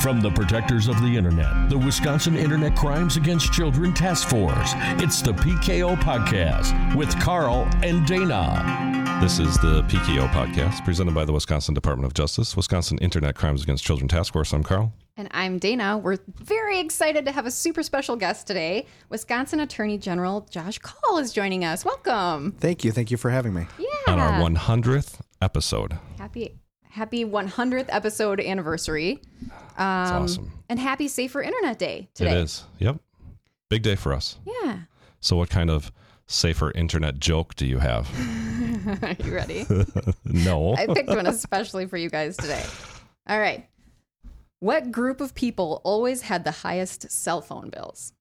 From the protectors of the internet, the Wisconsin Internet Crimes Against Children Task Force, it's the PKO Podcast with Carl and Dana. This is the PKO Podcast presented by the Wisconsin Department of Justice, Wisconsin Internet Crimes Against Children Task Force. I'm Carl. And I'm Dana. We're very excited to have a super special guest today. Wisconsin Attorney General Josh Kaul is joining us. Welcome. Thank you. Thank you for having me. Yeah. On our 100th episode. Happy happy 100th episode anniversary. That's Um, awesome. And happy Safer Internet Day today. It is. Yep. Big day for us. Yeah. So, what kind of safer internet joke do you have? Are you ready? no. I picked one especially for you guys today. All right. What group of people always had the highest cell phone bills?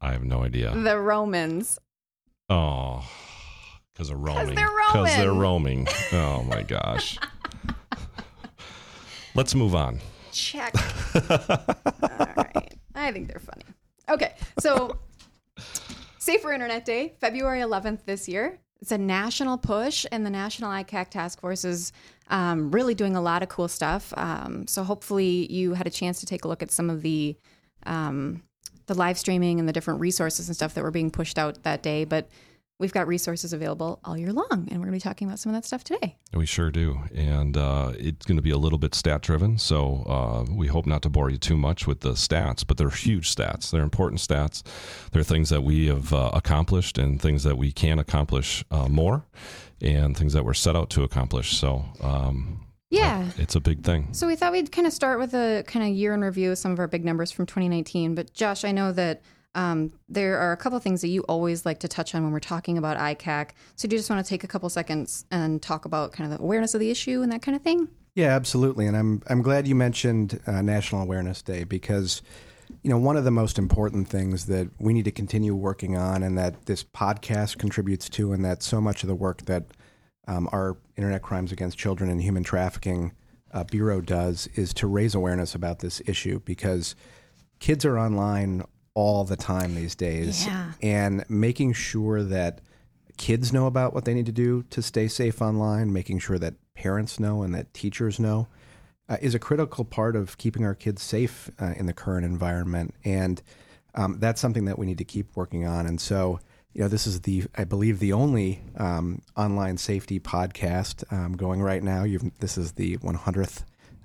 I have no idea. The Romans. Oh, because of roaming. they're roaming. Because they're roaming. Oh my gosh. Let's move on. Check. All right. I think they're funny. Okay. So, Safer Internet Day, February 11th this year. It's a national push, and the National ICAC Task Force is um, really doing a lot of cool stuff. Um, so, hopefully, you had a chance to take a look at some of the um, the live streaming and the different resources and stuff that were being pushed out that day. But we've got resources available all year long, and we're going to be talking about some of that stuff today. We sure do. And uh, it's going to be a little bit stat driven. So uh, we hope not to bore you too much with the stats, but they're huge stats. They're important stats. They're things that we have uh, accomplished and things that we can accomplish uh, more and things that we're set out to accomplish. So um, Yeah. it's a big thing. So we thought we'd kind of start with a kind of year in review of some of our big numbers from 2019. But Josh, I know that um, there are a couple of things that you always like to touch on when we're talking about ICAC. So do you just want to take a couple seconds and talk about kind of the awareness of the issue and that kind of thing? Yeah, absolutely. And I'm I'm glad you mentioned uh, National Awareness Day because you know one of the most important things that we need to continue working on, and that this podcast contributes to, and that so much of the work that um, our Internet Crimes Against Children and Human Trafficking uh, Bureau does is to raise awareness about this issue because kids are online all the time these days, Yeah. and making sure that kids know about what they need to do to stay safe online, making sure that parents know and that teachers know, uh, is a critical part of keeping our kids safe uh, in the current environment. And um, that's something that we need to keep working on. And so, you know, this is the, I believe, the only um, online safety podcast um, going right now. You've, this is the 100th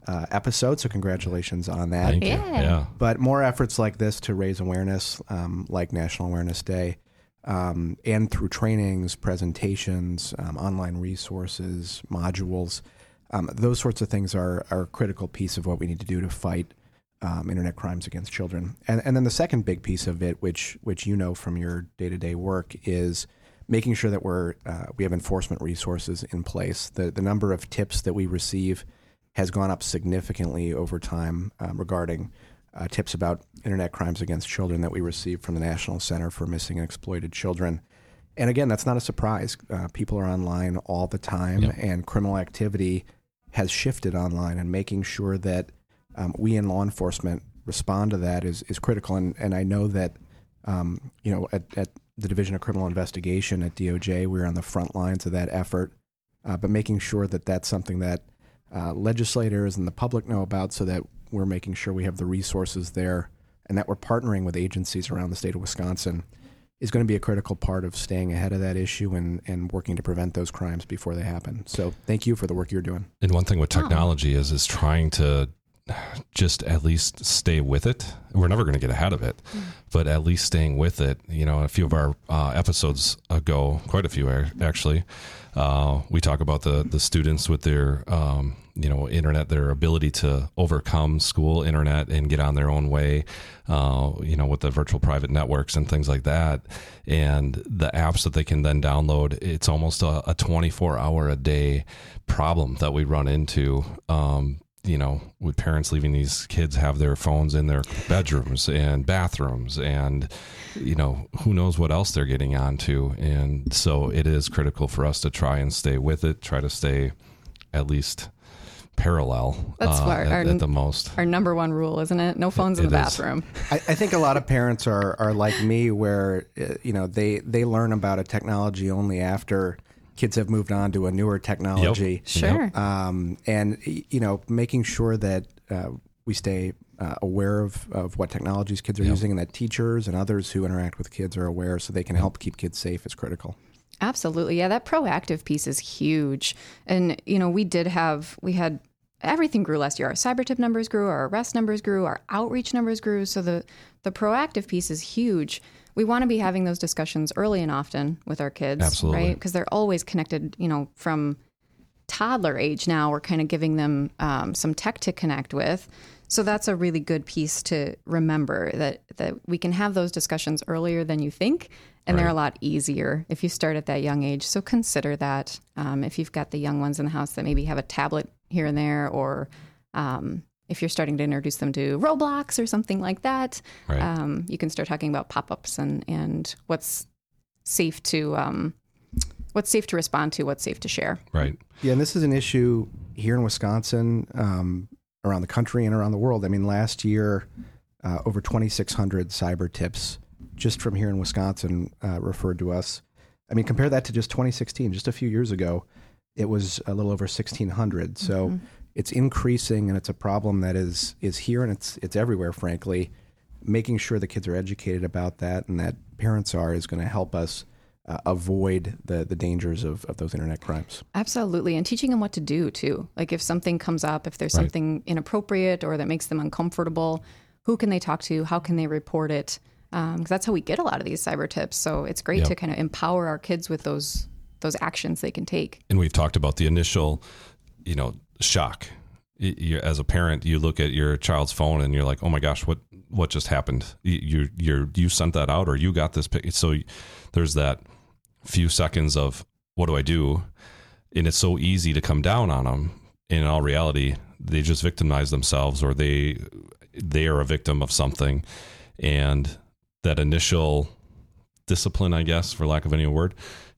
uh, episode, so congratulations on that. Thank you. Yeah. Yeah. But more efforts like this to raise awareness, um, like National Awareness Day, um, and through trainings, presentations, um, online resources, modules, um, those sorts of things are, are a critical piece of what we need to do to fight um, internet crimes against children. And, and then the second big piece of it, which which you know from your day to day work, is making sure that we're uh, we have enforcement resources in place. The the number of tips that we receive has gone up significantly over time um, regarding uh, tips about internet crimes against children that we receive from the National Center for Missing and Exploited Children. And again, that's not a surprise. Uh, people are online all the time, and criminal activity has shifted online, and making sure that um, we in law enforcement respond to that is, is critical. And, and I know that, um, you know, at, at the Division of Criminal Investigation at DOJ, we're on the front lines of that effort, uh, but making sure that that's something that uh, legislators and the public know about so that we're making sure we have the resources there and that we're partnering with agencies around the state of Wisconsin is going to be a critical part of staying ahead of that issue and, and working to prevent those crimes before they happen. So thank you for the work you're doing. And one thing with technology is is trying to just at least stay with it. We're never going to get ahead of it, but at least staying with it. You know, a few of our uh, episodes ago, quite a few actually, uh, we talk about the the students with their um, you know internet, their ability to overcome school internet and get on their own way. Uh, you know, with the virtual private networks and things like that, and the apps that they can then download. It's almost a, a 24 hour a day problem that we run into. Um, you know, with parents leaving these kids have their phones in their bedrooms and bathrooms, and you know, who knows what else they're getting onto. And so it is critical for us to try and stay with it, try to stay at least parallel That's uh, what at, at the most. Our number one rule, isn't it? No phones in the bathroom. I, I think a lot of parents are, are like me, where uh, you know they they learn about a technology only after kids have moved on to a newer technology. Sure. Um, and you know, making sure that uh, we stay uh, aware of, of what technologies kids are Yep. using, and that teachers and others who interact with kids are aware, so they can help keep kids safe is critical. Absolutely. Yeah, that proactive piece is huge. And, you know, we did have, we had everything grew last year. Our cyber tip numbers grew, our arrest numbers grew, our outreach numbers grew. So the, the proactive piece is huge. We want to be having those discussions early and often with our kids, Absolutely. right? Because they're always connected, you know, from toddler age now. We're kind of giving them um, some tech to connect with. So that's a really good piece to remember that that we can have those discussions earlier than you think, and they're a lot easier if you start at that young age. So consider that um, if you've got the young ones in the house that maybe have a tablet here and there, or um, if you're starting to introduce them to Roblox or something like that, Right. um, you can start talking about pop-ups and and what's safe to um, what's safe to respond to, what's safe to share. Right. Yeah, and this is an issue here in Wisconsin, um, around the country, and around the world. I mean, last year, uh, over 2,600 cyber tips just from here in Wisconsin uh, referred to us. I mean, compare that to just 2016, just a few years ago, it was a little over 1,600. So it's increasing, and it's a problem that is is here and it's it's everywhere. Frankly, making sure the kids are educated about that and that parents are is going to help us uh, avoid the the dangers of, of those internet crimes. Absolutely. And teaching them what to do too. Like if something comes up, if there's Right. something inappropriate or that makes them uncomfortable, who can they talk to? How can they report it? Um, because that's how we get a lot of these cyber tips. So it's great Yep. to kind of empower our kids with those those actions they can take. and we've talked about the initial, you know, shock. You, as a parent, you look at your child's phone and you're like, "Oh my gosh, what what just happened? You you you're, you sent that out, or you got this?" Pic-. So there's that few seconds of what do I do, and it's so easy to come down on them. In all reality, they just victimize themselves, or they they are a victim of something, and that initial discipline, I guess, for lack of any word,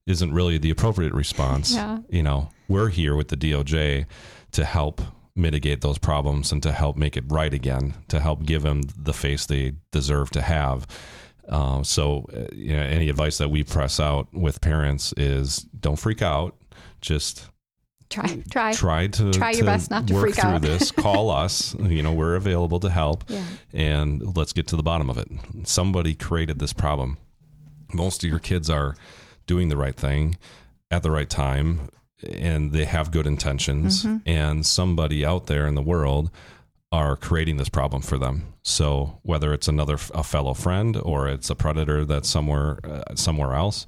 isn't really the appropriate response. Yeah. You know, we're here with the DOJ to help mitigate those problems and to help make it right again, to help give them the face they deserve to have. Uh, so, uh, you know, any advice that we press out with parents is don't freak out. Just Try, try. try to Try your to best not to work freak through out. this. Call us. You know, we're available to help, Yeah. and let's get to the bottom of it. Somebody created this problem. Most of your kids are doing the right thing at the right time, and they have good intentions. Mm-hmm. And somebody out there in the world are creating this problem for them. So whether it's another a fellow friend or it's a predator that's somewhere uh, somewhere else,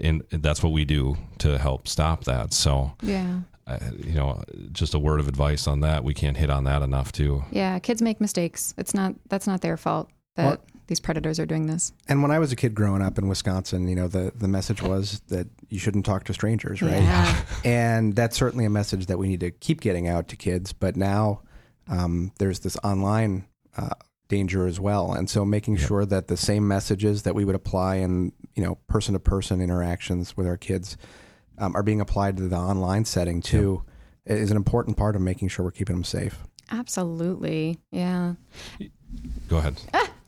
and that's what we do to help stop that. So Yeah. uh, you know, just a word of advice on that. We can't hit on that enough, too. Yeah. Kids make mistakes. It's not, that's not their fault that Well- these predators are doing this. And when I was a kid growing up in Wisconsin, you know, the, the message was that you shouldn't talk to strangers, right? Yeah. And that's certainly a message that we need to keep getting out to kids. But now um, there's this online uh, danger as well. And so making sure that the same messages that we would apply in, you know, person to person interactions with our kids um, are being applied to the online setting too is an important part of making sure we're keeping them safe. Absolutely. Yeah. Go ahead.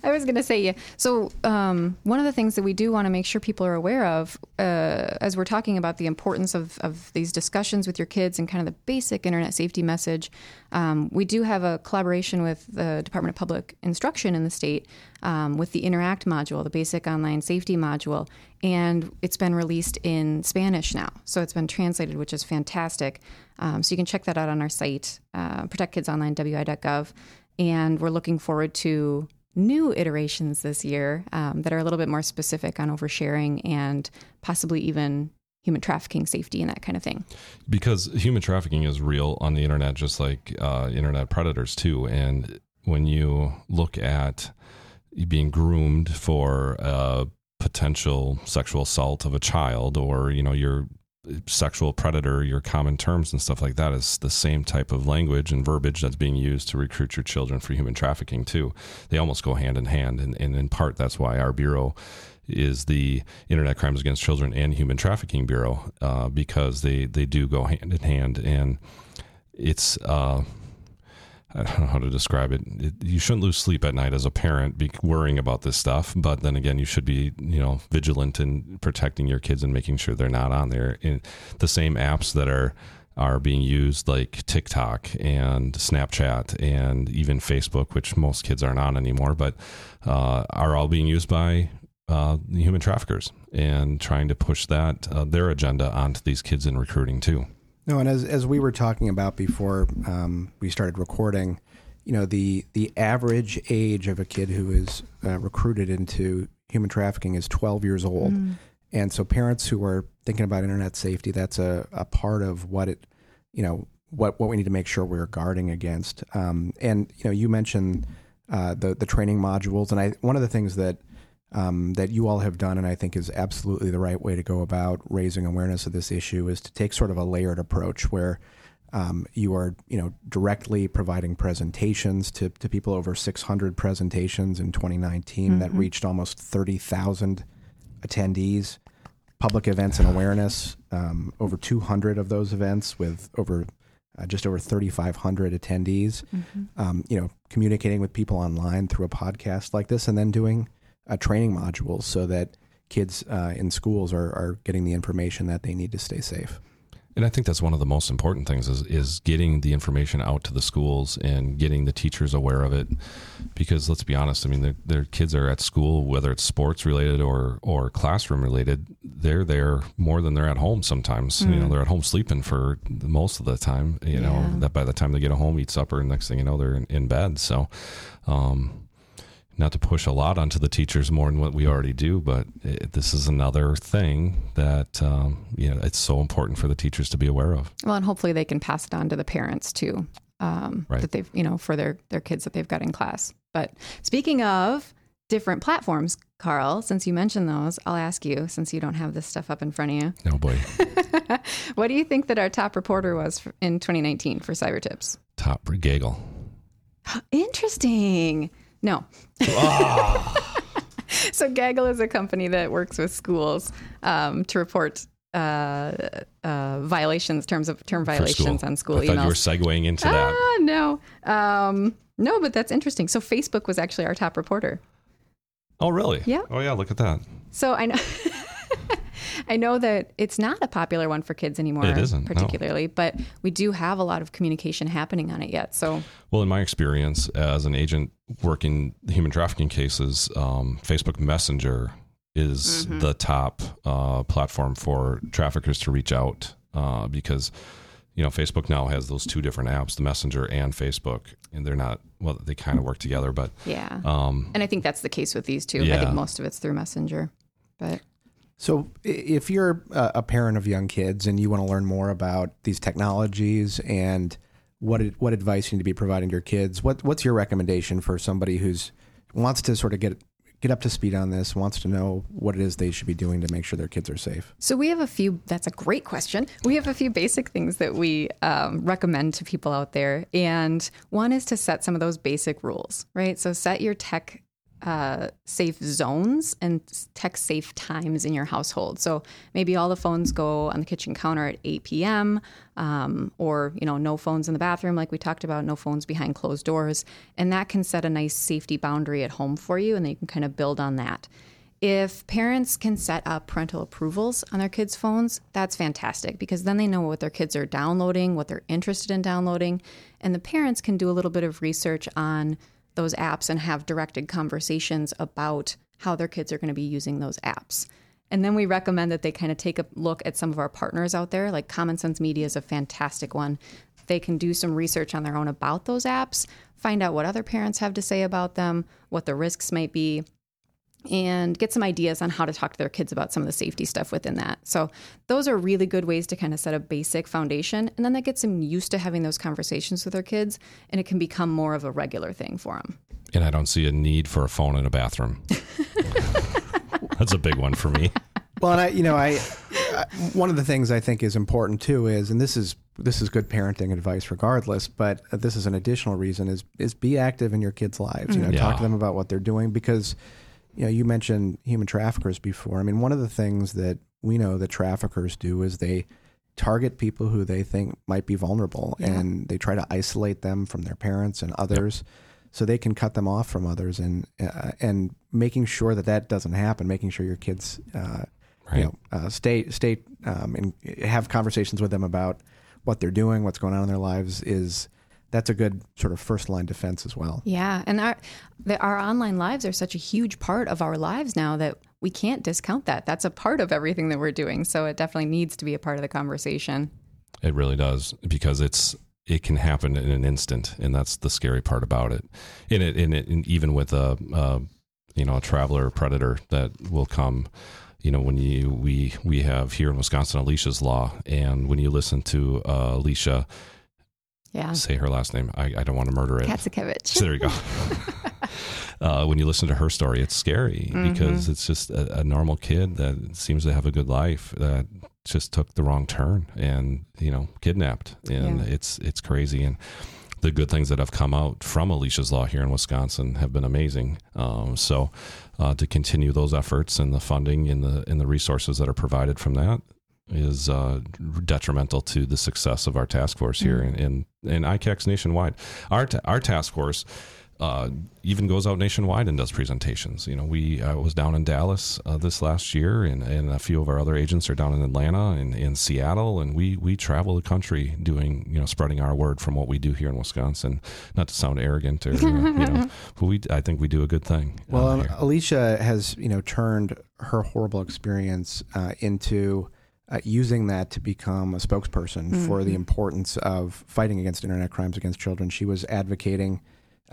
I was going to say, yeah. So, um, one of the things that we do want to make sure people are aware of, uh, as we're talking about the importance of, of these discussions with your kids and kind of the basic internet safety message, um, we do have a collaboration with the Department of Public Instruction in the state um, with the Interact module, the basic online safety module. And it's been released in Spanish now. So, it's been translated, which is fantastic. Um, so, you can check that out on our site, uh, protectkidsonline.wi.gov. And we're looking forward to new iterations this year um, that are a little bit more specific on oversharing and possibly even human trafficking safety and that kind of thing. Because human trafficking is real on the internet, just like uh, internet predators, too. And when you look at being groomed for a potential sexual assault of a child or, you know, your sexual predator, your common terms and stuff like that is the same type of language and verbiage that's being used to recruit your children for human trafficking too. They almost go hand in hand, and, and in part that's why our bureau is the Internet Crimes Against Children and Human Trafficking Bureau uh, because they they do go hand in hand, and it's. Uh, I don't know how to describe it. it. You shouldn't lose sleep at night as a parent, be worrying about this stuff. But then again, you should be, you know, vigilant in protecting your kids and making sure they're not on there. In the same apps that are are being used, like TikTok and Snapchat and even Facebook, which most kids aren't on anymore, but uh, are all being used by uh, human traffickers and trying to push that uh, their agenda onto these kids in recruiting too. No, and as as we were talking about before um, we started recording, you know the the average age of a kid who is uh, recruited into human trafficking is 12 years old, mm. and so parents who are thinking about internet safety, that's a, a part of what it, you know, what what we need to make sure we're guarding against. Um, and you know, you mentioned uh, the the training modules, and I one of the things that um, that you all have done, and I think is absolutely the right way to go about raising awareness of this issue, is to take sort of a layered approach where um, you are, you know, directly providing presentations to, to people over 600 presentations in 2019 mm-hmm. that reached almost 30,000 attendees. Public events and awareness, um, over 200 of those events with over uh, just over 3,500 attendees. Mm-hmm. Um, you know, communicating with people online through a podcast like this, and then doing uh, training modules so that kids uh, in schools are, are getting the information that they need to stay safe. And I think that's one of the most important things is is getting the information out to the schools and getting the teachers aware of it. Because let's be honest, I mean, their, their kids are at school, whether it's sports related or or classroom related. They're there more than they're at home. Sometimes, mm. you know, mm. they're at home sleeping for most of the time. You know, that by the time they get home, eat supper, and next thing you know, they're in, in bed. So, um, not to push a lot onto the teachers more than what we already do, but it, this is another thing that um, you know it's so important for the teachers to be aware of. Well, and hopefully they can pass it on to the parents too, um, right. that they've you know for their their kids that they've got in class. But speaking of different platforms, Carl, since you mentioned those, I'll ask you since you don't have this stuff up in front of you. No boy. what do you think that our top reporter was in 2019 for Cyber Tips? Top Gaggle. Interesting. No. Oh. so Gaggle is a company that works with schools um, to report uh, uh, violations, terms of term violations school. on school I emails. you were segueing into ah, that. No, um, no, but that's interesting. So Facebook was actually our top reporter. Oh, really? Yeah. Oh, yeah. Look at that. So I know. I know that it's not a popular one for kids anymore. It isn't particularly, no. but we do have a lot of communication happening on it yet. So, well, in my experience as an agent working human trafficking cases, um, Facebook Messenger is mm-hmm. the top uh, platform for traffickers to reach out uh, because you know Facebook now has those two different apps, the Messenger and Facebook, and they're not well, they kind of work together, but yeah. Um, and I think that's the case with these two. Yeah. I think most of it's through Messenger, but so, if you're a parent of young kids and you want to learn more about these technologies and what what advice you need to be providing to your kids, what what's your recommendation for somebody who's wants to sort of get get up to speed on this, wants to know what it is they should be doing to make sure their kids are safe? So we have a few. That's a great question. We have a few basic things that we um, recommend to people out there, and one is to set some of those basic rules, right? So set your tech uh, safe zones and tech safe times in your household. So maybe all the phones go on the kitchen counter at 8 p.m. Um, or you know no phones in the bathroom like we talked about, no phones behind closed doors, and that can set a nice safety boundary at home for you, and then you can kind of build on that. If parents can set up parental approvals on their kids' phones, that's fantastic because then they know what their kids are downloading, what they're interested in downloading, and the parents can do a little bit of research on those apps and have directed conversations about how their kids are going to be using those apps. And then we recommend that they kind of take a look at some of our partners out there, like Common Sense Media is a fantastic one. They can do some research on their own about those apps, find out what other parents have to say about them, what the risks might be, and get some ideas on how to talk to their kids about some of the safety stuff within that. So, those are really good ways to kind of set a basic foundation. And then that gets them used to having those conversations with their kids, and it can become more of a regular thing for them. And I don't see a need for a phone in a bathroom. That's a big one for me. Well, and I, you know, I, I, one of the things I think is important too is, and this is this is good parenting advice regardless, but this is an additional reason is is be active in your kids' lives. You know, yeah. talk to them about what they're doing because you know, you mentioned human traffickers before. I mean, one of the things that we know that traffickers do is they target people who they think might be vulnerable, Yeah. and they try to isolate them from their parents and others, so they can cut them off from others, and uh, and making sure that that doesn't happen, making sure your kids, uh, Right. you know, uh, stay stay um, and have conversations with them about what they're doing, what's going on in their lives is. That's a good sort of first line defense as well. Yeah, and our the, our online lives are such a huge part of our lives now that we can't discount that. That's a part of everything that we're doing. So it definitely needs to be a part of the conversation. It really does because it's it can happen in an instant, and that's the scary part about it. In it, in it, and even with a, uh you know a traveler predator that will come. You know, when you we we have here in Wisconsin Alicia's law, and when you listen to uh, Alicia Yeah, say her last name, I, I don't want to murder it. Kozakiewicz. So there you go. uh, when you listen to her story, it's scary because it's just a, a normal kid that seems to have a good life that just took the wrong turn and you know kidnapped, and Yeah. it's it's crazy. And the good things that have come out from Alicia's Law here in Wisconsin have been amazing. Um, so uh, to continue those efforts and the funding and the and the resources that are provided from that is uh, detrimental to the success of our task force here and in, in, ICACs nationwide. Our ta- our task force uh, even goes out nationwide and does presentations. You know, we I was down in Dallas uh, this last year, and, and a few of our other agents are down in Atlanta and in Seattle, and we we travel the country doing you know spreading our word from what we do here in Wisconsin. Not to sound arrogant or uh, you know, but we I think we do a good thing. uh, Well, um. Alicia has you know turned her horrible experience uh, into uh, using that to become a spokesperson for the importance of fighting against internet crimes against children. She was advocating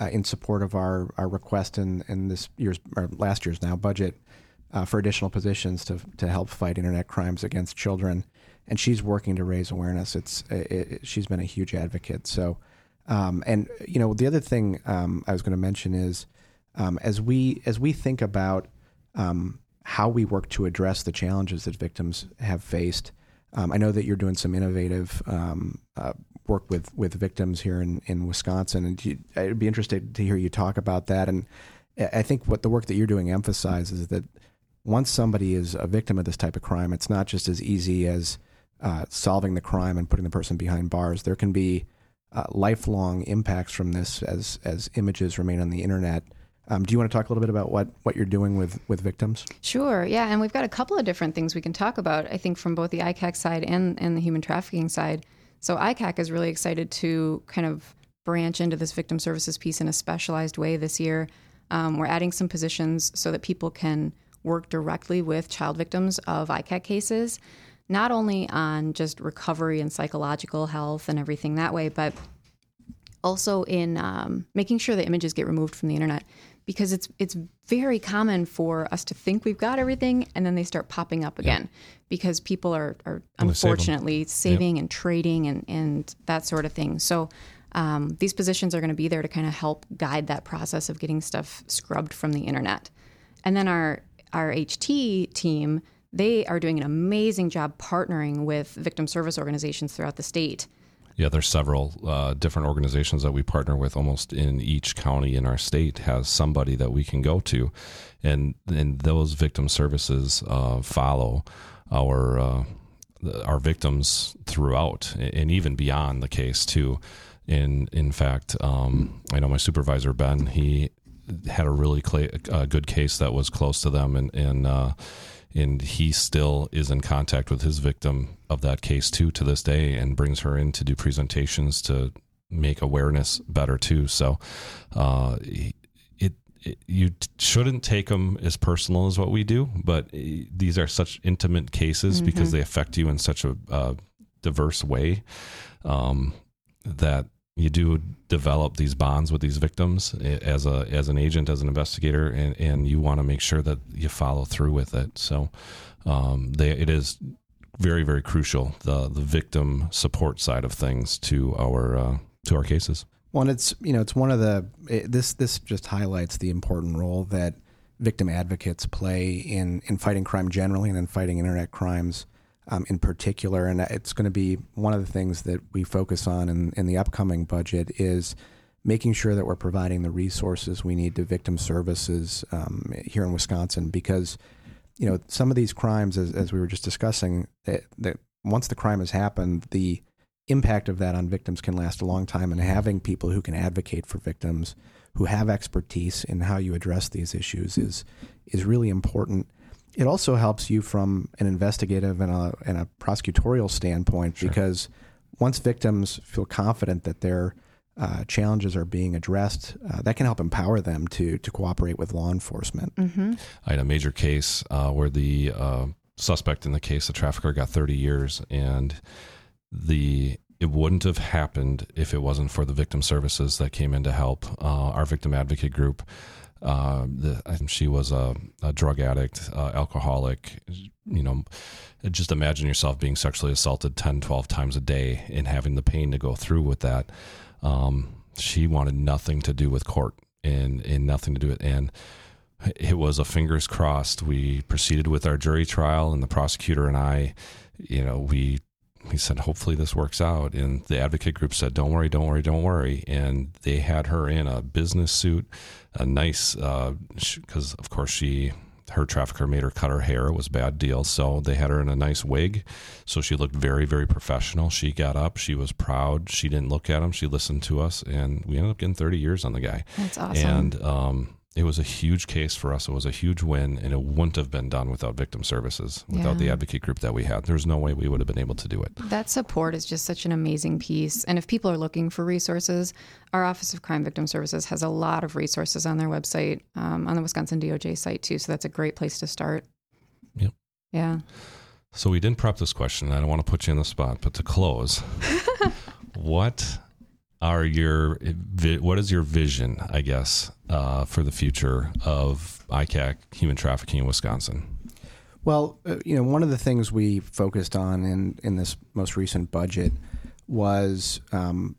uh, in support of our our request in in this year's or last year's now budget uh, for additional positions to to help fight internet crimes against children, and she's working to raise awareness. It's it, it, she's been a huge advocate. So, um, and you know the other thing um, I was going to mention is um, as we as we think about um, how we work to address the challenges that victims have faced. Um, I know that you're doing some innovative um, uh, work with, with victims here in, in Wisconsin, and you, I'd be interested to hear you talk about that. And I think what the work that you're doing emphasizes that once somebody is a victim of this type of crime, it's not just as easy as uh, solving the crime and putting the person behind bars. There can be uh, lifelong impacts from this as as images remain on the internet. Um, do you want to talk a little bit about what, what you're doing with, with victims? Sure. Yeah. And we've got a couple of different things we can talk about, I think, from both the ICAC side and, and the human trafficking side. So, ICAC is really excited to kind of branch into this victim services piece in a specialized way this year. Um, we're adding some positions so that people can work directly with child victims of ICAC cases, not only on just recovery and psychological health and everything that way, but also in um, making sure the images get removed from the internet because it's it's very common for us to think we've got everything and then they start popping up again because people are, are they save unfortunately saving and trading and, and that sort of thing. So um, these positions are going to be there to kind of help guide that process of getting stuff scrubbed from the internet. And then our our HT team, they are doing an amazing job partnering with victim service organizations throughout the state. Yeah, there's several uh, different organizations that we partner with. Almost in each county in our state has somebody that we can go to, and and those victim services uh, follow our uh, our victims throughout and even beyond the case too. In in fact, um, I know my supervisor Ben. He had a really uh, good case that was close to them, and and uh, and he still is in contact with his victim of that case too to this day, and brings her in to do presentations to make awareness better too. So, uh, it, it you shouldn't take them as personal as what we do, but eh, these are such intimate cases because they affect you in such a uh, diverse way um, that you do develop these bonds with these victims as a as an agent as an investigator and and you want to make sure that you follow through with it. So um, they it is very very crucial the the victim support side of things to our uh, to our cases. Well, it's you know it's one of the it, this this just highlights the important role that victim advocates play in in fighting crime generally and in fighting internet crimes um, in particular. And it's going to be one of the things that we focus on in in the upcoming budget is making sure that we're providing the resources we need to victim services um, here in Wisconsin because you know some of these crimes as, as we were just discussing that, that once the crime has happened, the impact of that on victims can last a long time. And having people who can advocate for victims, who have expertise in how you address these issues, is is really important. It also helps you from an investigative and a, and a prosecutorial standpoint Sure. because once victims feel confident that their uh, challenges are being addressed, uh, that can help empower them to to cooperate with law enforcement. Mm-hmm. I had a major case uh, where the uh, suspect in the case, the trafficker, got 30 years, and the it wouldn't have happened if it wasn't for the victim services that came in to help. Uh, our victim advocate group. Uh, the, she was a, a drug addict, uh, alcoholic. You know, just imagine yourself being sexually assaulted 10, 12 times a day and having the pain to go through with that. Um, she wanted nothing to do with court and, and nothing to do with, and it was a fingers crossed. We proceeded with our jury trial, and the prosecutor and I, you know, we we said hopefully this works out. And the advocate group said, "Don't worry, don't worry, don't worry." And they had her in a business suit, a nice because of course she her trafficker made her cut her hair. It was a bad deal. So they had her in a nice wig. So she looked very, very professional. She got up. She was proud. She didn't look at him. She listened to us. And we ended up getting 30 years on the guy. That's awesome. And um, it was a huge case for us. It was a huge win, and it wouldn't have been done without victim services, without the advocate group that we had. There's no way we would have been able to do it. That support is just such an amazing piece. And if people are looking for resources, our Office of Crime Victim Services has a lot of resources on their website, um, on the Wisconsin DOJ site too. So that's a great place to start. Yep. Yeah. So we didn't prep this question. I don't want to put you in the spot, but to close, what are your what is your vision? I guess uh, for the future of ICAC human trafficking in Wisconsin. Well, uh, you know, one of the things we focused on in, in this most recent budget was um,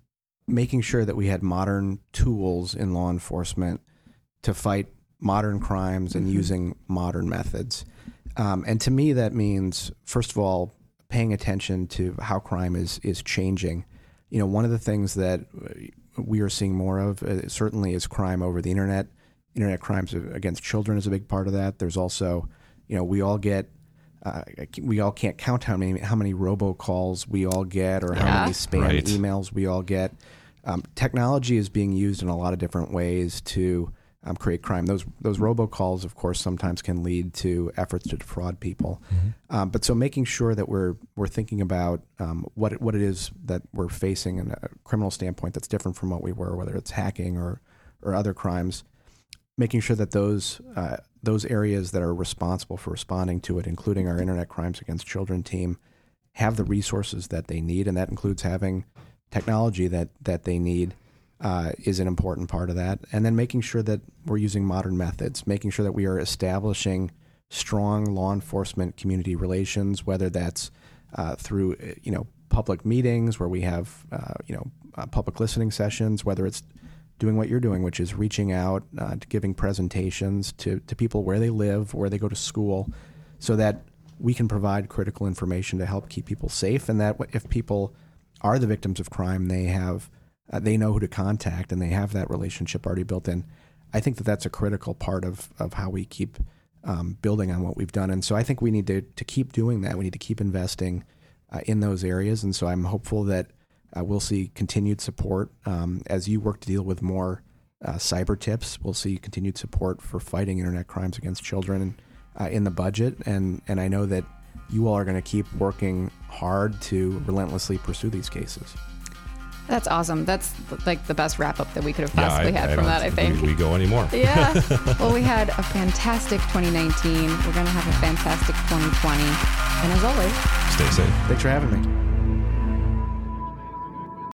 making sure that we had modern tools in law enforcement to fight modern crimes and Mhm. using modern methods. Um, and to me, that means, first of all, paying attention to how crime is, is changing. You know, one of the things that uh, we are seeing more of uh, certainly is crime over the internet. Internet crimes against children is a big part of that. There's also you know, we all get, uh, we all can't count how many how many robocalls we all get, or how many spam Right. emails we all get. Um, technology is being used in a lot of different ways to um, create crime. Those those robocalls, of course, sometimes can lead to efforts to defraud people. Um, but so making sure that we're we're thinking about um, what it, what it is that we're facing in a criminal standpoint that's different from what we were, whether it's hacking or or other crimes making sure that those uh, those areas that are responsible for responding to it, including our Internet Crimes Against Children team, have the resources that they need, and that includes having technology that that they need. Uh, is an important part of that, and then making sure that we're using modern methods, making sure that we are establishing strong law enforcement community relations, whether that's uh, through uh, you know public meetings where we have uh, you know uh, public listening sessions, whether it's doing what you're doing, which is reaching out, uh, giving presentations to, to people where they live, where they go to school, so that we can provide critical information to help keep people safe, and that if people are the victims of crime, they have uh, they know who to contact, and they have that relationship already built in. I think that that's a critical part of of how we keep um, building on what we've done, and so I think we need to to keep doing that. We need to keep investing uh, in those areas, and so I'm hopeful that uh, we'll see continued support um, as you work to deal with more uh, cyber tips. We'll see continued support for fighting internet crimes against children uh, in the budget, and and I know that you all are going to keep working hard to relentlessly pursue these cases. That's awesome. That's like the best wrap up that we could have Yeah, possibly had from don't that, I think. We, we go anymore. Yeah. well, we had a fantastic 2019. We're going to have a fantastic 2020. And as always, Stay safe. Thanks for having me.